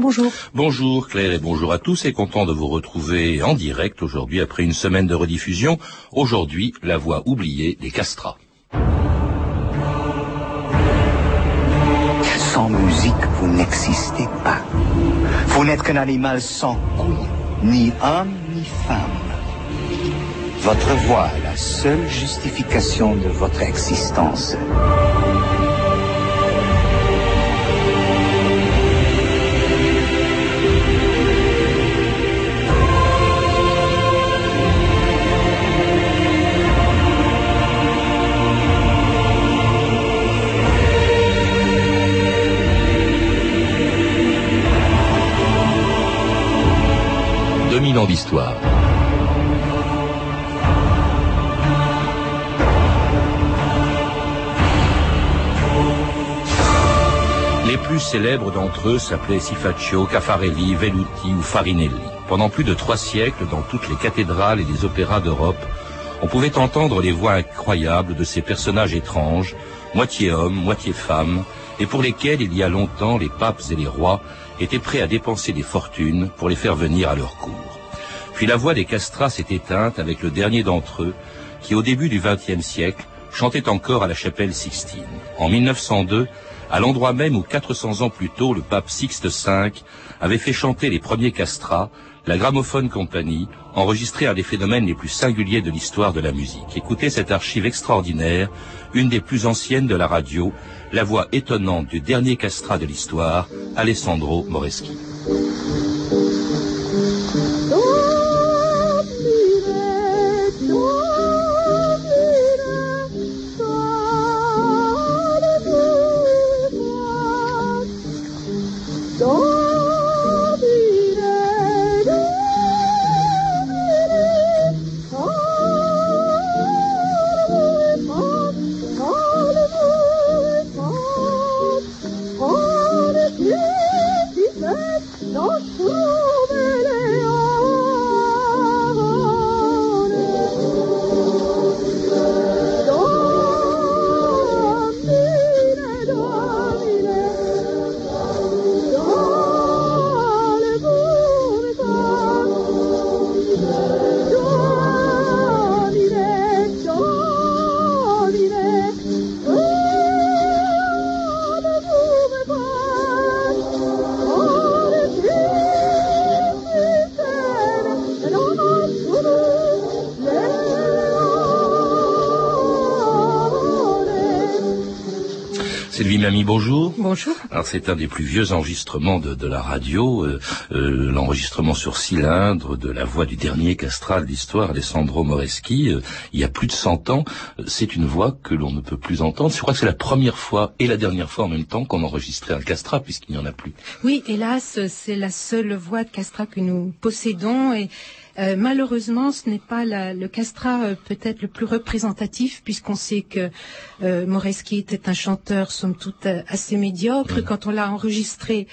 bonjour. Bonjour Claire et bonjour à tous et content de vous retrouver en direct aujourd'hui après une semaine de rediffusion. Aujourd'hui, la voix oubliée des castrats. Sans musique, vous n'existez pas. Vous n'êtes qu'un animal sans couilles, ni homme ni femme. Votre voix est la seule justification de votre existence. 2000 ans d'histoire. Les plus célèbres d'entre eux s'appelaient Sifaccio, Caffarelli, Velluti ou Farinelli. Pendant plus de trois siècles, dans toutes les cathédrales et les opéras d'Europe, on pouvait entendre les voix incroyables de ces personnages étranges, moitié hommes, moitié femmes, et pour lesquels il y a longtemps les papes et les rois étaient prêts à dépenser des fortunes pour les faire venir à leur cour. Puis la voix des castrats s'est éteinte avec le dernier d'entre eux, qui au début du XXe siècle chantait encore à la chapelle Sixtine. En 1902, à l'endroit même où 400 ans plus tôt le pape Sixte V avait fait chanter les premiers castrats, la Gramophone Company enregistrait un des phénomènes les plus singuliers de l'histoire de la musique. Écoutez cette archive extraordinaire, une des plus anciennes de la radio, la voix étonnante du dernier castrat de l'histoire, Alessandro Moreschi. Bonjour. Alors c'est un des plus vieux enregistrements de, la radio, euh, euh, l'enregistrement sur cylindre de la voix du dernier castral d'histoire, Alessandro Moreschi, euh, il y a plus de 100 ans. C'est une voix que l'on ne peut plus entendre. Je crois que c'est la première fois et la dernière fois en même temps qu'on enregistrait un castrat, puisqu'il n'y en a plus. Oui, hélas, c'est la seule voix de castrat que nous possédons et euh, malheureusement, ce n'est pas le castrat euh, peut-être le plus représentatif, puisqu'on sait que euh, Moreski était un chanteur, somme toute, assez médiocre. Quand on l'a enregistré,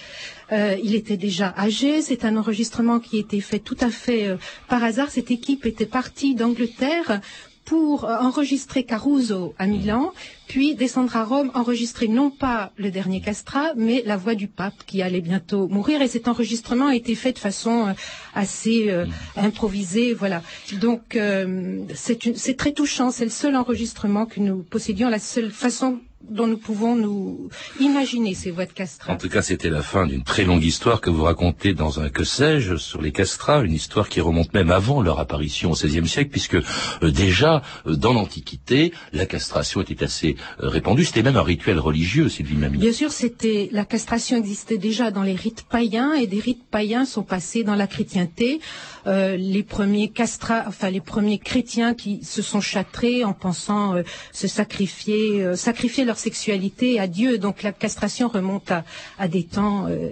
il était déjà âgé. C'est un enregistrement qui a été fait tout à fait par hasard. Cette équipe était partie d'Angleterre pour enregistrer Caruso à Milan, puis descendre à Rome, enregistrer non pas le dernier castrat, mais la voix du pape qui allait bientôt mourir. Et cet enregistrement a été fait de façon euh, assez euh, improvisée, voilà. Donc euh, c'est très touchant. C'est le seul enregistrement que nous possédions, la seule façon dont nous pouvons nous imaginer ces voix de castrats. En tout cas, c'était la fin d'une très longue histoire que vous racontez dans un que sais-je sur les castrats, une histoire qui remonte même avant leur apparition au XVIe siècle, puisque euh, déjà euh, dans l'Antiquité, la castration était assez euh, répandue. C'était même un rituel religieux, Sylvie Mamie. Bien sûr, c'était la castration existait déjà dans les rites païens, et des rites païens sont passés dans la chrétienté. les premiers castrats, enfin les premiers chrétiens qui se sont châtrés en pensant se sacrifier, sacrifier leur sexualité à Dieu. Donc la castration remonte à, des temps euh,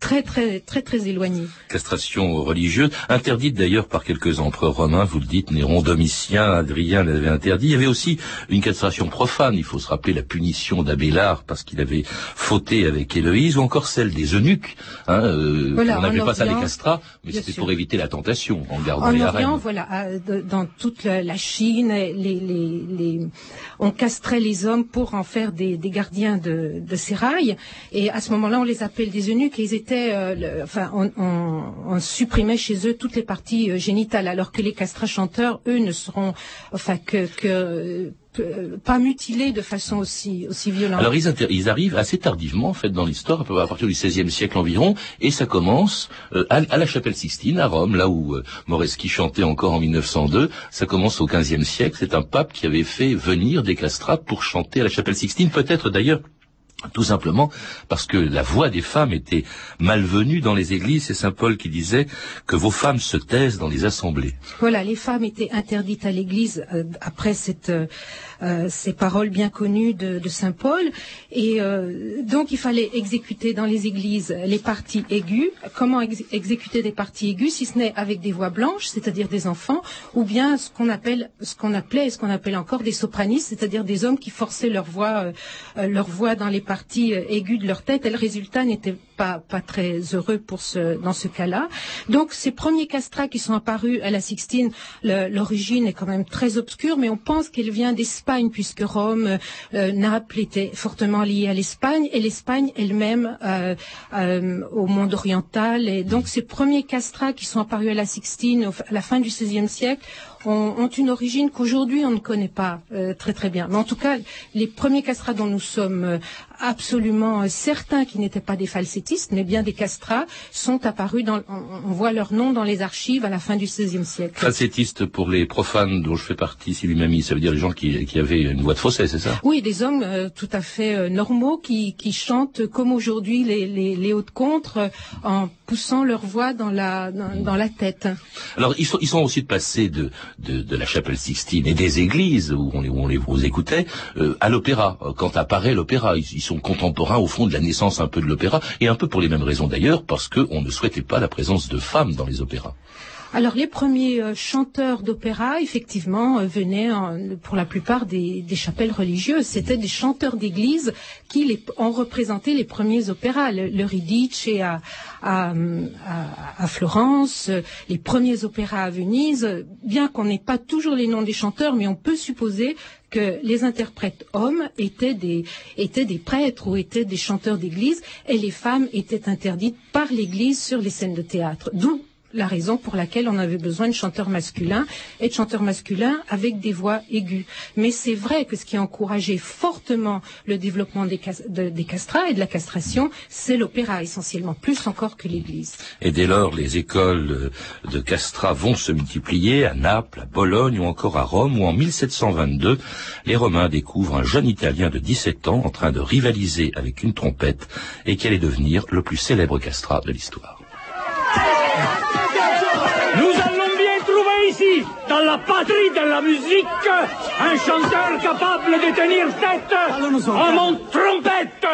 très très très très éloignés. Castration religieuse, interdite d'ailleurs par quelques empereurs romains, vous le dites, Néron, Domitien, Adrien l'avait interdit. Il y avait aussi une castration profane, il faut se rappeler la punition d'Abélard parce qu'il avait fauté avec Héloïse, ou encore celle des eunuques. Hein, euh, on n'avait pas ça des castrats, mais c'était pour éviter la tentation en gardant en les Orient, voilà, dans toute la, Chine, les, les, les, on castrait les hommes pour en faire des, gardiens de, de rails. Et à ce moment-là, on les appelle des eunuques et ils étaient euh, enfin, on, supprimait chez eux toutes les parties euh, génitales, alors que les castrats chanteurs, eux, ne seront, enfin, que, que pas mutilés de façon aussi, aussi violente. Alors ils, arrivent assez tardivement en fait dans l'histoire, à partir du XVIe siècle environ, et ça commence euh, à, la chapelle Sixtine à Rome, là où euh, Moreschi chantait encore en 1902. Ça commence au XVe siècle. C'est un pape qui avait fait venir des castrats pour chanter à la chapelle Sixtine, peut-être d'ailleurs tout simplement parce que la voix des femmes était malvenue dans les églises. C'est Saint Paul qui disait que vos femmes se taisent dans les assemblées. Voilà, les femmes étaient interdites à l'église euh, après cette, euh, ces paroles bien connues de, Saint Paul. Et donc il fallait exécuter dans les églises les parties aiguës. Comment exécuter des parties aiguës si ce n'est avec des voix blanches, c'est-à-dire des enfants, ou bien ce qu'on appelle, ce qu'on appelait et ce qu'on appelle encore des sopranistes, c'est-à-dire des hommes qui forçaient leur voix, leur voix dans les partie euh, aiguë de leur tête et le résultat n'était pas, pas très heureux pour ce, dans ce cas-là. Donc ces premiers castrats qui sont apparus à la Sixtine, l'origine est quand même très obscure, mais on pense qu'elle vient d'Espagne puisque Rome, euh, Naples était fortement liée à l'Espagne et l'Espagne elle-même euh, au monde oriental. Et donc ces premiers castrats qui sont apparus à la Sixtine à la fin du XVIe siècle ont, ont une origine qu'aujourd'hui on ne connaît pas euh, très très bien. Mais en tout cas, les premiers castrats dont nous sommes euh, absolument certains qui n'étaient pas des falsettistes, mais bien des castrats, sont apparus dans, on, voit leur nom dans les archives à la fin du XVIe siècle. Falsettistes pour les profanes dont je fais partie, Sylvie Mamie, ça veut dire les gens qui, qui avaient une voix de fausset, c'est ça? Oui, des hommes euh, tout à fait normaux qui, qui chantent comme aujourd'hui les, les, les hautes contres en poussant leur voix dans la, dans, la tête. Alors ils sont, ils sont aussi passés de, de, la chapelle Sixtine et des églises où on, on les écoutait euh, à l'opéra. Euh, quand apparaît l'opéra, ils, sont contemporains au fond de la naissance un peu de l'opéra et un peu pour les mêmes raisons d'ailleurs parce qu'on ne souhaitait pas la présence de femmes dans les opéras. Alors les premiers euh, chanteurs d'opéra, effectivement, euh, venaient pour la plupart des, chapelles religieuses. C'était des chanteurs d'église qui les, ont représenté les premiers opéras. Le, le Ridice à, à, Florence, les premiers opéras à Venise. Bien qu'on n'ait pas toujours les noms des chanteurs, mais on peut supposer que les interprètes hommes étaient des, étaient des prêtres ou étaient des chanteurs d'église et les femmes étaient interdites par l'église sur les scènes de théâtre. D'où la raison pour laquelle on avait besoin de chanteurs masculins et de chanteurs masculins avec des voix aiguës. Mais c'est vrai que ce qui a encouragé fortement le développement des, castrats et de la castration, c'est l'opéra essentiellement, plus encore que l'Église. Et dès lors, les écoles de castrats vont se multiplier à Naples, à Bologne ou encore à Rome, où en 1722, les Romains découvrent un jeune Italien de 17 ans en train de rivaliser avec une trompette et qui allait devenir le plus célèbre castrat de l'histoire. La patrie de la musique, un chanteur capable de tenir tête à mon trompette.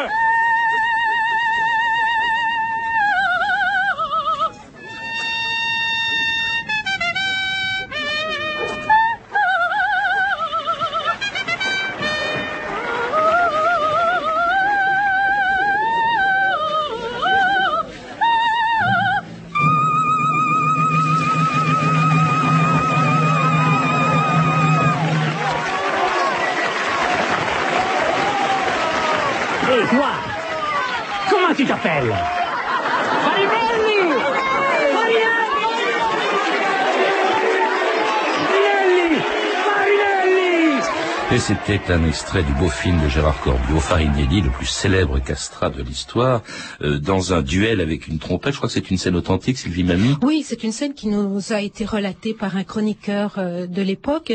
C'était un extrait du beau film de Gérard Corbiot, Farinelli, le plus célèbre castrat de l'histoire, euh, dans un duel avec une trompette. Je crois que c'est une scène authentique, Sylvie Mamie. Oui, c'est une scène qui nous a été relatée par un chroniqueur euh, de l'époque.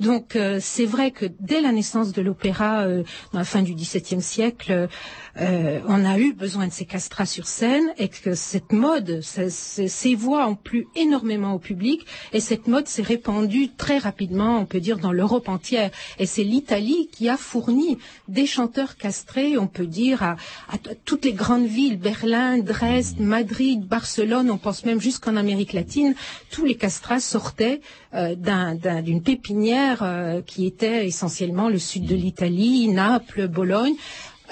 Donc euh, c'est vrai que dès la naissance de l'opéra, dans la fin du XVIIe siècle, on a eu besoin de ces castrats sur scène et que cette mode, ces voix ont plu énormément au public et cette mode s'est répandue très rapidement, on peut dire, dans l'Europe entière. Et c'est l'Italie qui a fourni des chanteurs castrés, on peut dire, à, toutes les grandes villes, Berlin, Dresde, Madrid, Barcelone, on pense même jusqu'en Amérique latine, tous les castrats sortaient euh, d'une pépinière euh, qui était essentiellement le sud de l'Italie, Naples, Bologne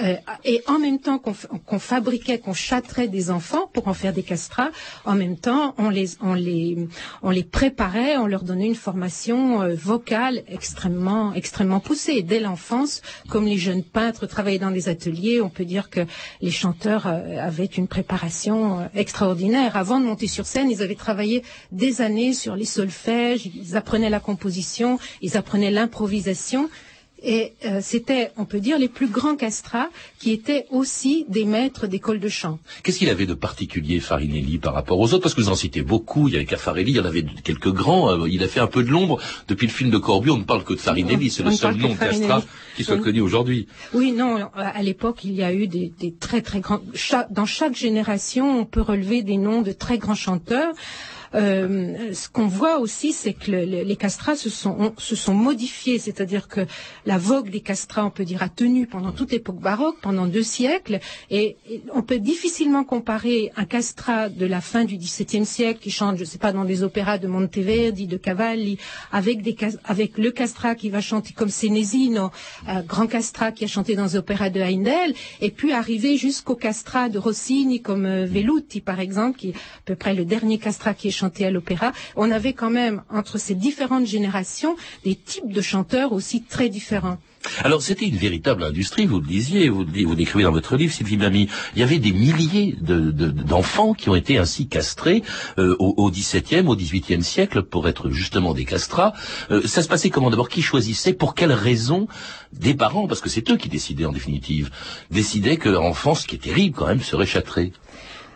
Euh, et en même temps qu'on fabriquait, qu'on châtrait des enfants pour en faire des castrats, en même temps on les, on les, on les préparait, on leur donnait une formation euh, vocale extrêmement, extrêmement poussée. dès l'enfance, comme les jeunes peintres travaillaient dans des ateliers, on peut dire que les chanteurs euh, avaient une préparation extraordinaire. Avant de monter sur scène, ils avaient travaillé des années sur les solfèges, ils apprenaient la composition, ils apprenaient l'improvisation. Et euh, c'était, on peut dire, les plus grands castrats qui étaient aussi des maîtres d'école de chant. Qu'est-ce qu'il avait de particulier, Farinelli, par rapport aux autres? Parce que vous en citez beaucoup. Il y avait Caffarelli, il y en avait quelques grands. Euh, il a fait un peu de l'ombre. Depuis le film de Corbu, on ne parle que de Farinelli. C'est le seul nom de castrat qui soit connu aujourd'hui. Oui, non. À l'époque, il y a eu des, des très très grands. dans chaque génération, on peut relever des noms de très grands chanteurs. Euh, ce qu'on voit aussi, c'est que les castrats se sont, modifiés, c'est-à-dire que la vogue des castrats, on peut dire, a tenu pendant toute l'époque baroque, pendant deux siècles, et, on peut difficilement comparer un castrat de la fin du XVIIe siècle qui chante, je ne sais pas, dans des opéras de Monteverdi, de Cavalli, avec, le castrat qui va chanter comme Senesino, euh, grand castrat qui a chanté dans les opéras de Heindel, et puis arriver jusqu'au castrat de Rossini comme euh, Velluti, par exemple, qui est à peu près le dernier castrat qui est chanter à l'opéra, on avait quand même entre ces différentes générations des types de chanteurs aussi très différents. Alors c'était une véritable industrie, vous le disiez, vous, vous décrivez dans votre livre, Sylvie Mami. Il y avait des milliers d'enfants qui ont été ainsi castrés euh, au, XVIIe, au XVIIIe siècle pour être justement des castrats. Euh, ça se passait comment D'abord, qui choisissait? Pour quelles raisons Des parents, parce que c'est eux qui décidaient en définitive, décidaient que l'enfant, ce qui est terrible quand même, serait châtré?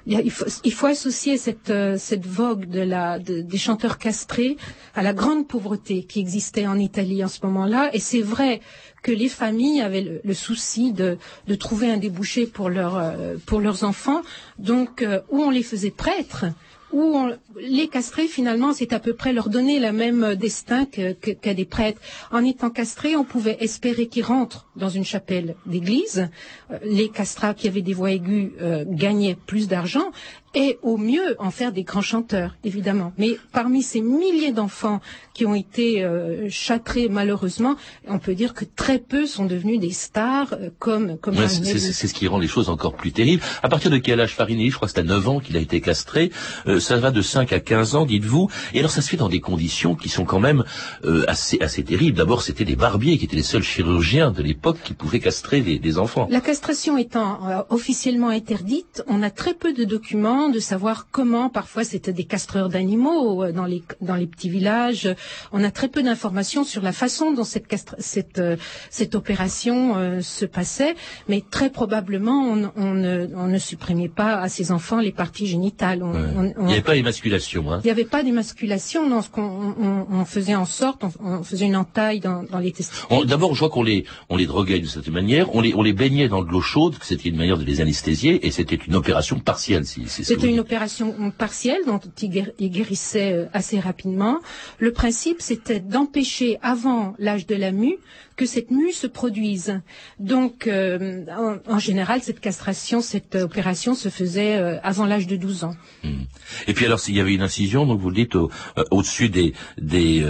Il faut, associer cette, euh, vogue des chanteurs castrés à la grande pauvreté qui existait en Italie en ce moment-là. Et c'est vrai que les familles avaient le, souci de, trouver un débouché pour, euh, pour leurs enfants. Donc, euh, où on les faisait prêtres, où les castrés, finalement, c'est à peu près leur donner le même destin qu'à des prêtres. En étant castrés, on pouvait espérer qu'ils rentrent dans une chapelle d'église. Euh, les castrats qui avaient des voix aiguës euh, gagnaient plus d'argent et au mieux en faire des grands chanteurs, évidemment. Mais parmi ces milliers d'enfants qui ont été euh, châtrés malheureusement, on peut dire que très peu sont devenus des stars euh, comme comme C'est ce qui rend les choses encore plus terribles. À partir de quel âge Farinelli Je crois que c'est à 9 ans qu'il a été castré. Euh, ça va de 5 à 15 ans, dites-vous. Et alors ça se fait dans des conditions qui sont quand même assez assez terribles. D'abord, c'était des barbiers qui étaient les seuls chirurgiens de l'époque qui pouvaient castrer des, des enfants. La castration étant officiellement interdite, on a très peu de documents de savoir comment, parfois c'était des castreurs d'animaux euh, dans les, dans les petits villages. On a très peu d'informations sur la façon dont cette, cette, euh, cette opération euh, se passait, mais très probablement on, on, ne, on, ne, supprimait pas à ces enfants les parties génitales. il n'y avait pas d'émasculation. Hein. Il n'y avait pas d'émasculation. Non, ce qu'on on, faisait en sorte, on, faisait une entaille dans, dans les testicules. D'abord, je vois qu'on les, on les droguait de cette manière, on les, on les baignait dans de l'eau chaude, c'était une manière de les anesthésier, et c'était une opération partielle. Si, si c'était une opération partielle dont il guérissait euh, assez rapidement. Le principe, c'était d'empêcher avant l'âge de la mue que cette mue se produise. Donc, euh, en, général, cette castration, cette opération se faisait euh, avant l'âge de 12 ans. Hmm. Et puis alors, s'il y avait une incision, donc vous le dites, au-dessus des, des,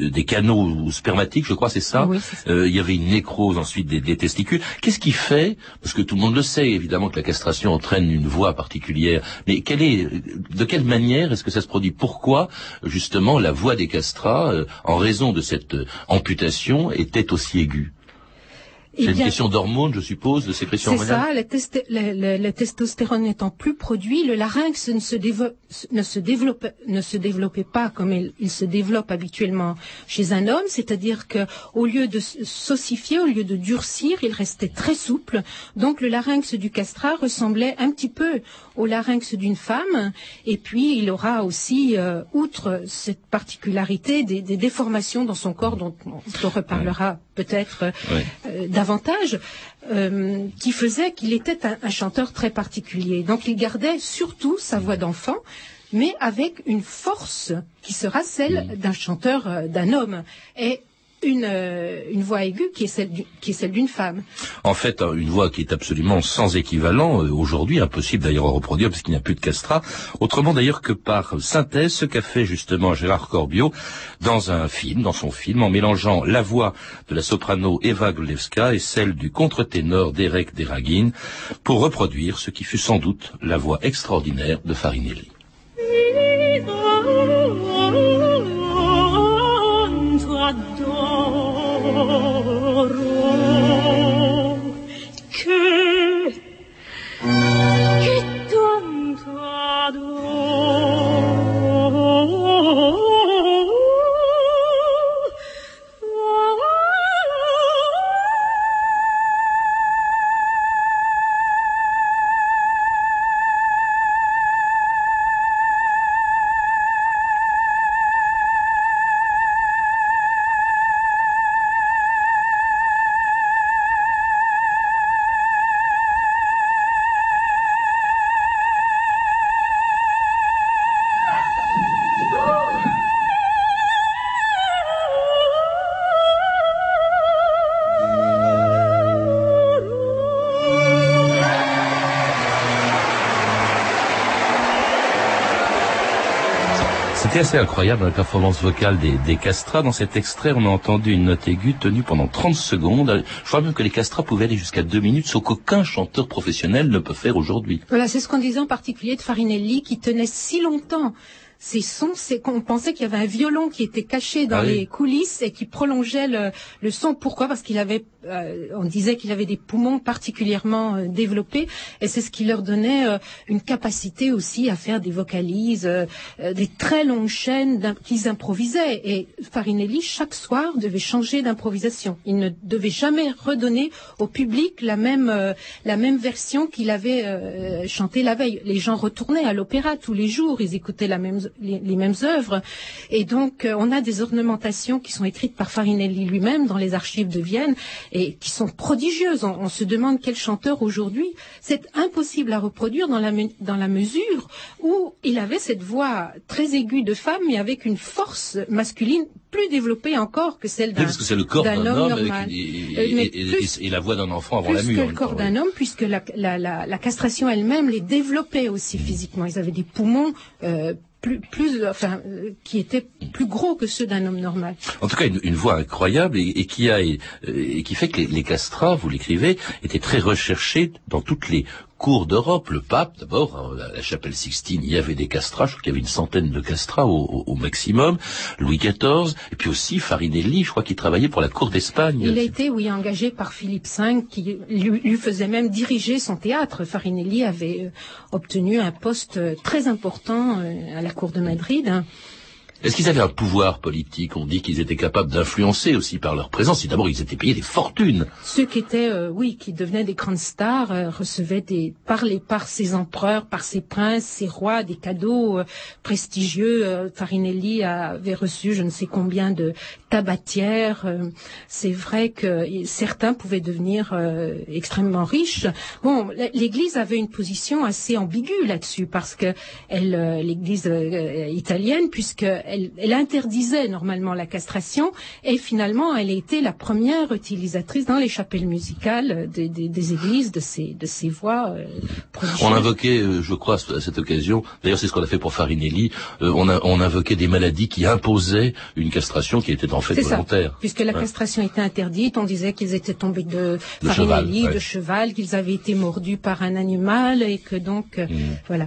des canaux spermatiques, je crois, c'est ça, oui, il y avait une nécrose ensuite des, des testicules. Qu'est-ce qui fait, parce que tout le monde le sait, évidemment, que la castration entraîne une voix particulière, mais quelle est, de quelle manière est-ce que ça se produit? Pourquoi justement la voix des castrats, euh, en raison de cette euh, amputation, était aussi aiguë c'est une question d'hormones, je suppose, de sécrétion hormonale. C'est ça. Le, testostérone n'étant plus produit, le larynx ne se, ne se, développe, ne se développait pas comme il, se développe habituellement chez un homme, c'est-à-dire que au lieu de s'ossifier, au lieu de durcir, il restait très souple. Donc le larynx du castrat ressemblait un petit peu au larynx d'une femme. Et puis il aura aussi, euh, outre cette particularité, des, déformations dans son corps dont on reparlera peut-être euh, davantage, euh, qui faisait qu'il était un, chanteur très particulier. Donc il gardait surtout sa voix d'enfant, mais avec une force qui sera celle d'un chanteur, euh, d'un homme. Et une, euh, une voix aiguë qui est celle d'une femme. En fait, hein, une voix qui est absolument sans équivalent euh, aujourd'hui, impossible d'ailleurs à reproduire parce qu'il n'y a plus de castrat. Autrement d'ailleurs que par synthèse, ce qu'a fait justement Gérard Corbiot dans un film, dans son film, en mélangeant la voix de la soprano Eva Glewska et celle du contre-ténor Derek Deragin pour reproduire ce qui fut sans doute la voix extraordinaire de Farinelli. C'était assez incroyable la performance vocale des, des castrats. Dans cet extrait, on a entendu une note aiguë tenue pendant 30 secondes. Je crois même que les castrats pouvaient aller jusqu'à deux minutes, ce qu'aucun chanteur professionnel ne peut faire aujourd'hui. Voilà, c'est ce qu'on disait en particulier de Farinelli, qui tenait si longtemps ces sons, c'est qu'on pensait qu'il y avait un violon qui était caché dans Ah oui. les coulisses et qui prolongeait le, le son. Pourquoi? Parce qu'il avait, on disait qu'il avait des poumons particulièrement euh, développés et c'est ce qui leur donnait euh, une capacité aussi à faire des vocalises, euh, euh, des très longues chaînes qu'ils improvisaient. Et Farinelli, chaque soir, devait changer d'improvisation. Il ne devait jamais redonner au public la même, euh, version qu'il avait euh, chantée la veille. Les gens retournaient à l'opéra tous les jours, ils écoutaient les, mêmes œuvres. Et donc, euh, on a des ornementations qui sont écrites par Farinelli lui-même dans les archives de Vienne et qui sont prodigieuses. On, on se demande quel chanteur aujourd'hui. C'est impossible à reproduire dans la, dans la mesure où il avait cette voix très aiguë de femme, mais avec une force masculine plus développée encore que celle Oui, d'un parce que c'est le corps d'un homme homme avec normal. une- et, Euh, mais et- et- plus- et la voix d'un enfant avant la plus mue. que le corps d'un homme, puisque la, la, la, la castration elle-même les développait aussi physiquement. Ils avaient des poumons euh, plus, plus, enfin, qui étaient plus gros que ceux d'un homme normal. En tout cas, une, voix incroyable et, qui a et qui fait que les, les castrats, vous l'écrivez, étaient très recherchés dans toutes les cours d'Europe. Le pape, d'abord, hein, la, chapelle Sixtine, il y avait des castrats. Je crois qu'il y avait une centaine de castrats au, maximum. Louis XIV, et puis aussi Farinelli, je crois qu'il travaillait pour la cour d'Espagne. Il a été, oui, engagé par Philippe V, qui lui, lui faisait même diriger son théâtre. Farinelli avait euh, obtenu un poste euh, très important euh, à la cour de Madrid. hein. Est-ce qu'ils avaient un pouvoir politique? On dit qu'ils étaient capables d'influencer aussi par leur présence. Et d'abord, ils étaient payés des fortunes. Ceux qui étaient, euh, oui, qui devenaient des grandes stars, euh, recevaient des, par les, par ses empereurs, par ses princes, ses rois, des cadeaux euh, prestigieux. Farinelli avait reçu je ne sais combien de tabatières. C'est vrai que certains pouvaient devenir extrêmement riches. Bon, l'Église avait une position assez ambiguë là-dessus parce que l'Église italienne, puisque elle, elle interdisait normalement la castration, et finalement elle a été la première utilisatrice dans les chapelles musicales des, des, des églises de ces, de ces voix euh. On invoquait, euh, je crois, à cette occasion, d'ailleurs c'est ce qu'on a fait pour Farinelli, euh, on, a, on invoquait des maladies qui imposaient une castration qui était en fait ça. volontaire. Puisque la Ouais. castration était interdite, on disait qu'ils étaient tombés de, De Farinelli, cheval, ouais. de cheval, qu'ils avaient été mordus par un animal et que donc, euh, Mhm. voilà.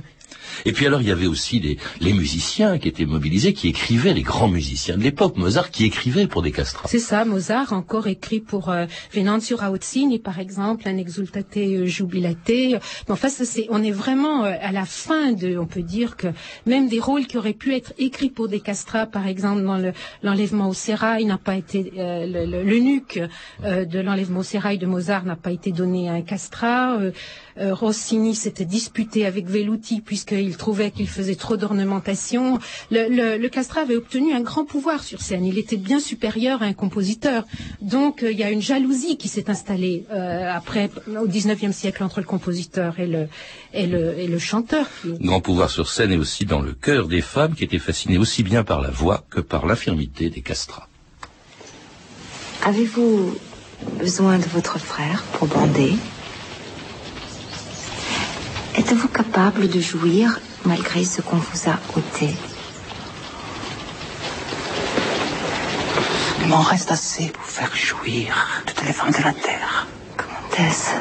Et puis alors il y avait aussi les, les musiciens qui étaient mobilisés, qui écrivaient, les grands musiciens de l'époque, Mozart, qui écrivait pour des castrats. C'est ça, Mozart encore écrit pour euh, Venanzio Rauzzini, par exemple, un exultate euh, jubilate. Mais enfin, ça, c'est, on est vraiment euh, à la fin de, on peut dire que même des rôles qui auraient pu être écrits pour des castrats, par exemple, dans le, l'enlèvement au sérail, n'a pas été, euh, le, le, l'eunuque euh, de l'enlèvement au sérail de Mozart n'a pas été donné à un castrat. Euh, Rossini s'était disputé avec Velluti puisqu'il trouvait qu'il faisait trop d'ornementation. Le, le, le castrat avait obtenu un grand pouvoir sur scène. Il était bien supérieur à un compositeur. Donc euh, il y a une jalousie qui s'est installée euh, après au XIXe siècle entre le compositeur et le et le, et le chanteur. qui- Grand pouvoir sur scène et aussi dans le cœur des femmes qui étaient fascinées aussi bien par la voix que par l'infirmité des castrats. Avez-vous besoin de votre frère pour bander? Êtes-vous capable de jouir malgré ce qu'on vous a ôté? Il m'en reste assez pour faire jouir toutes les femmes de la terre. Comment est-ce?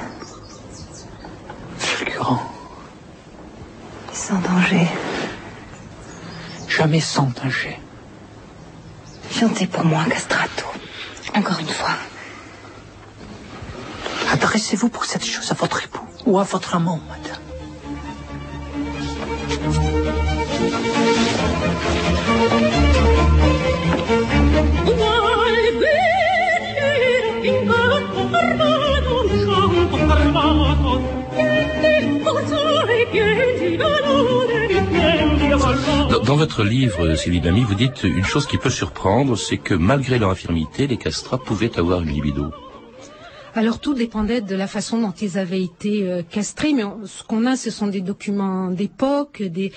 Fulgurant, Sans danger. jamais sans danger. Chantez pour moi, Castrato. Encore une fois. Adressez-vous pour cette chose à votre époux ou à votre amant, madame. Dans, votre livre, Sylvie Lamy, vous dites une chose qui peut surprendre, c'est que malgré leur infirmité, les castrats pouvaient avoir une libido. Alors tout dépendait de la façon dont ils avaient été euh, castrés, mais ce qu'on a, ce sont des documents d'époque, des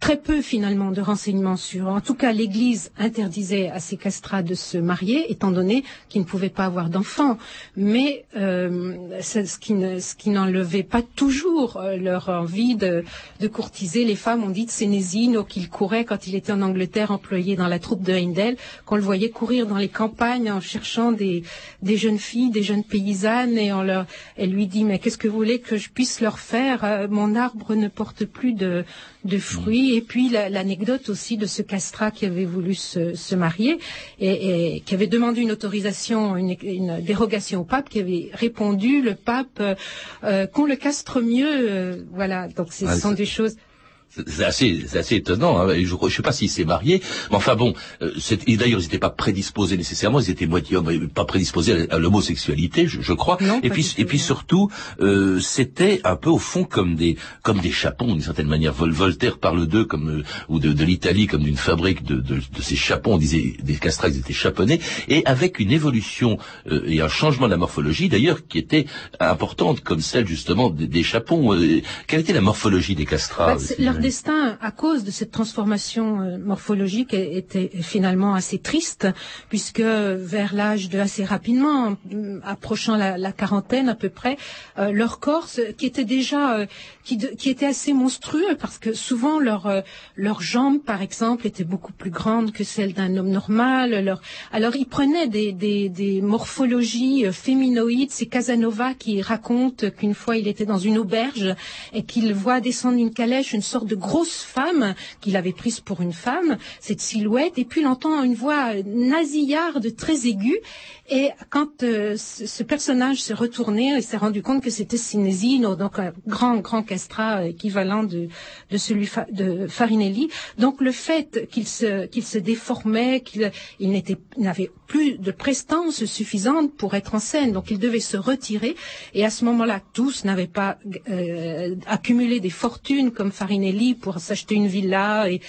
très peu finalement de renseignements sur. En tout cas, l'Église interdisait à ces castrats de se marier, étant donné qu'ils ne pouvaient pas avoir d'enfants. Mais euh, ce qui n'enlevait pas toujours euh, leur envie de, courtiser les femmes. On dit de Sénésine qu'il courait quand il était en Angleterre, employé dans la troupe de Heindel, qu'on le voyait courir dans les campagnes en cherchant des, jeunes filles, des jeunes paysannes, et on leur, elle lui dit mais qu'est-ce que vous voulez que je puisse leur faire? Euh, Mon arbre ne porte plus de, de fruits. Et puis la- l'anecdote aussi de ce castrat qui avait voulu se, se marier et, et qui avait demandé une autorisation, une, une dérogation au pape, qui avait répondu le pape euh, euh, qu'on le castre mieux. euh, voilà, donc ce sont des choses. C'est assez, assez étonnant. hein. Je ne sais pas s'il s'est marié, mais enfin bon. euh, et D'ailleurs, ils n'étaient pas prédisposés nécessairement. Ils étaient moitié hommes, et pas prédisposés à l'homosexualité, je, je crois. Non, et puis, et puis surtout, euh, c'était un peu au fond comme des, comme des chapons d'une certaine manière. Vol- Voltaire parle d'eux comme euh, ou de, de l'Italie comme d'une fabrique de, de, de ces chapons. On disait des castrats, ils étaient chaponnés, et avec une évolution euh, et un changement de la morphologie, d'ailleurs, qui était importante, comme celle justement des, des chapons. Euh, quelle était la morphologie des Sylvain leur destin, à cause de cette transformation euh, morphologique, était finalement assez triste, puisque vers l'âge de assez rapidement, mm, approchant la, quarantaine à peu près, euh, leur corps, qui était déjà, euh, qui, était assez monstrueux, parce que souvent leur, euh, leurs jambes, par exemple, étaient beaucoup plus grandes que celles d'un homme normal. Leur... Alors ils prenaient des, des, des morphologies euh, féminoïdes. C'est Casanova qui raconte qu'une fois il était dans une auberge et qu'il voit descendre une calèche une sorte de grosse femme qu'il avait prise pour une femme, cette silhouette, et puis il entend une voix nasillarde très aiguë. Et quand euh, ce, personnage s'est retourné, il s'est rendu compte que c'était Sinesino, donc un grand, grand castrat euh, équivalent de, de celui de Farinelli. Donc le fait qu'il se, qu'il se déformait, qu'il il n'avait plus de prestance suffisante pour être en scène, donc il devait se retirer. Et à ce moment-là, tous n'avaient pas euh, accumulé des fortunes comme Farinelli pour s'acheter une villa et,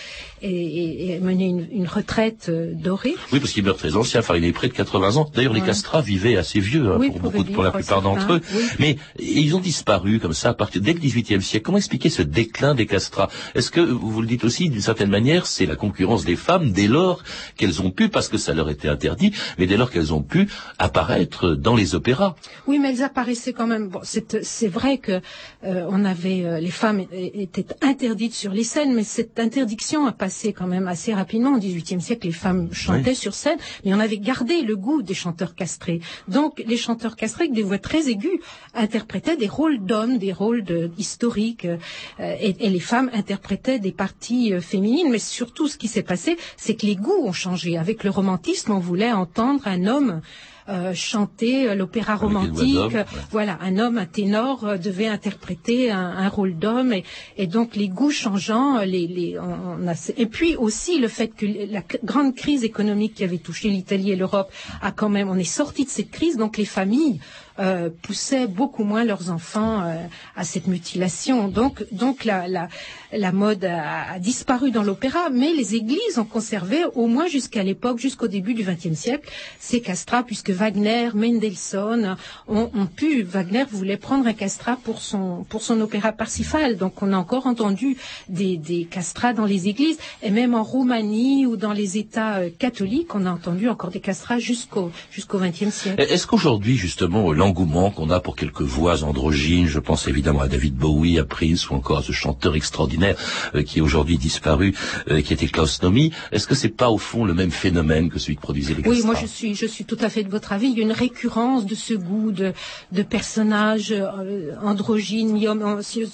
et, et- et mener une, une retraite euh, dorée. Oui, parce qu'il meurt très ancien, enfin, il est près de 80 ans. D'ailleurs, les Ouais. castrats vivaient assez vieux hein, Oui, pour, pouvaient beaucoup, pour la plupart d'entre eux. oui. Mais ils ont disparu comme ça à partir dès le XVIIIe siècle. Comment expliquer ce déclin des castrats Est-ce que vous le dites aussi d'une certaine manière, c'est la concurrence des femmes dès lors qu'elles ont pu, parce que ça leur était interdit, mais dès lors qu'elles ont pu apparaître dans les opéras? Oui, mais elles apparaissaient quand même. Bon, c'est vrai que euh, on avait euh, les femmes étaient interdites sur les scènes, mais cette interdiction a passé quand même assez rapidement au XVIIIe siècle. Les femmes chantaient sur scène, mais on avait gardé le goût des chanteurs castrés. Donc, les chanteurs castrés avec des voix très aiguës interprétaient des rôles d'hommes, des rôles de, historiques, euh, et, et les femmes interprétaient des parties euh, féminines. Mais surtout, ce qui s'est passé, c'est que les goûts ont changé. Avec le romantisme, on voulait entendre un homme euh, chanter euh, l'opéra romantique. ouais. Voilà, un homme, un ténor euh, devait interpréter un, un rôle d'homme et, et donc les goûts changeant, euh, les, les, on, a, et puis aussi le fait que la grande crise économique qui avait touché l'Italie et l'Europe a quand même, on est sorti de cette crise, donc les familles euh, poussaient beaucoup moins leurs enfants euh, à cette mutilation. Donc, donc la, la, la mode a, disparu dans l'opéra, mais les églises ont conservé, au moins jusqu'à l'époque, jusqu'au début du XXe siècle, ces castrats, puisque Wagner, Mendelssohn ont, ont, pu. Wagner voulait prendre un castrat pour son, pour son opéra Parsifal. Donc, on a encore entendu des, des castrats dans les églises, et même en Roumanie ou dans les États euh, catholiques, on a entendu encore des castrats jusqu'au jusqu'au XXe siècle. Est-ce qu'aujourd'hui, justement, l'engouement qu'on a pour quelques voix androgynes, je pense évidemment à David Bowie, à Prince ou encore à ce chanteur extraordinaire euh, qui est aujourd'hui disparu, euh, qui était Klaus Nomi, est-ce que c'est pas au fond le même phénomène que celui que produisait les Oui, moi je suis, je suis tout à fait de votre avis. Il y a une récurrence de ce goût de, de personnages euh, androgynes.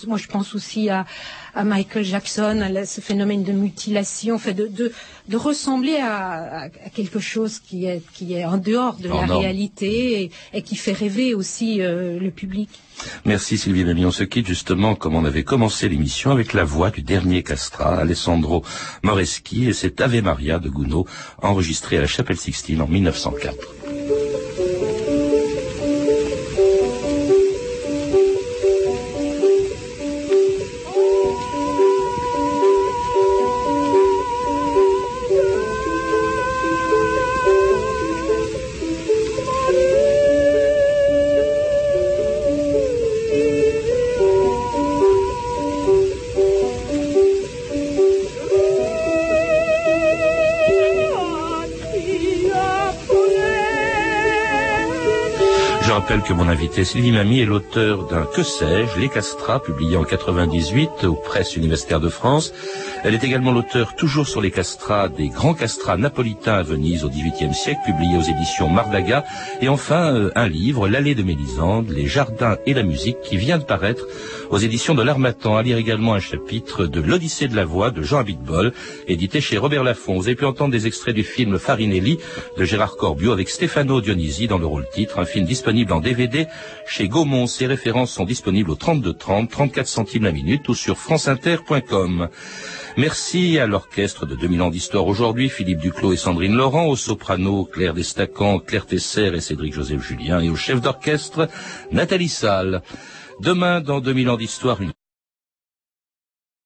Moi je pense aussi à, à Michael Jackson, à ce phénomène de mutilation, fait de, de, de ressembler à, à, quelque chose qui est, qui est en dehors de la réalité et, et qui fait rêver aussi euh, le public. Merci Sylvie Mamie. On se quitte justement comme on avait commencé l'émission avec la voix du dernier castrat, Alessandro Moreschi, et cet Ave Maria de Gounod, enregistré à la Chapelle Sixtine en 1904. Que mon invité Sylvie Mamie est l'auteur d'un Que sais-je, Les Castrats, publié en 98 aux presses universitaires de France. Elle est également l'auteur, toujours sur les castrats, des grands castrats napolitains à Venise au XVIIIe siècle, publié aux éditions Mardaga. Et enfin, euh, un livre, L'allée de Mélisande, Les jardins et la musique, qui vient de paraître aux éditions de l'Armatan. À lire également un chapitre de L'Odyssée de la voix de Jean Abitbol, édité chez Robert Laffont. Vous avez pu entendre des extraits du film Farinelli de Gérard Corbiot avec Stefano Dionisi dans le rôle titre, un film disponible en DVD chez Gaumont. Ces références sont disponibles au 32 30, 34 centimes la minute ou sur franceinter.com. Merci à l'orchestre de 2000 ans d'histoire aujourd'hui, Philippe Duclos et Sandrine Laurent, au soprano Claire Destacan, Claire Tesser et Cédric Joseph Julien, et au chef d'orchestre Nathalie Salle. Demain, dans 2000 ans d'histoire,